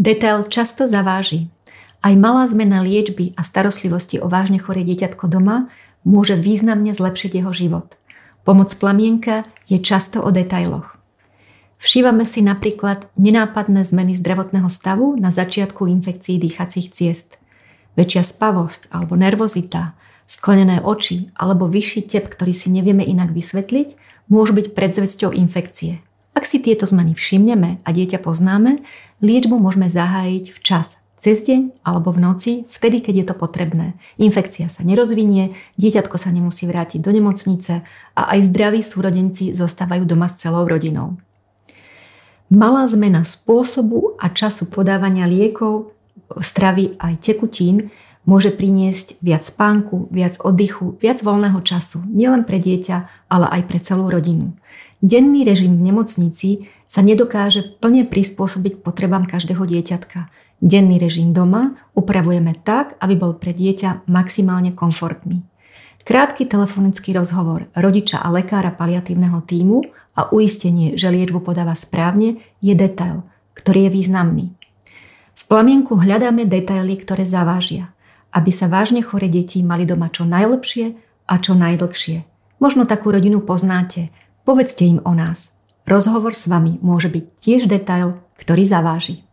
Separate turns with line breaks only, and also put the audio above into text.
Detail často zaváži. Aj malá zmena liečby a starostlivosti o vážne choré dieťatko doma môže významne zlepšiť jeho život. Pomoc plamienka je často o detailoch. Všívame si napríklad nenápadné zmeny zdravotného stavu na začiatku infekcií dýchacích ciest. Väčšia spavosť alebo nervozita, sklenené oči alebo vyšší tep, ktorý si nevieme inak vysvetliť, môžu byť predzvesťou infekcie. Ak si tieto zmeny všimneme a dieťa poznáme, liečbu môžeme zahájiť včas, cez deň alebo v noci, vtedy, keď je to potrebné. Infekcia sa nerozvinie, dieťatko sa nemusí vrátiť do nemocnice a aj zdraví súrodenci zostávajú doma s celou rodinou. Malá zmena spôsobu a času podávania liekov, stravy aj tekutín môže priniesť viac spánku, viac oddychu, viac voľného času, nielen pre dieťa, ale aj pre celú rodinu. Denný režim v nemocnici sa nedokáže plne prispôsobiť potrebám každého dieťatka. Denný režim doma upravujeme tak, aby bol pre dieťa maximálne komfortný. Krátky telefonický rozhovor rodiča a lekára paliatívneho týmu a uistenie, že liečbu podáva správne, je detail, ktorý je významný. V plamienku hľadáme detaily, ktoré zavážia, aby sa vážne chore deti mali doma čo najlepšie a čo najdlhšie. Možno takú rodinu poznáte, povedzte im o nás. Rozhovor s vami môže byť tiež detail, ktorý zaváži.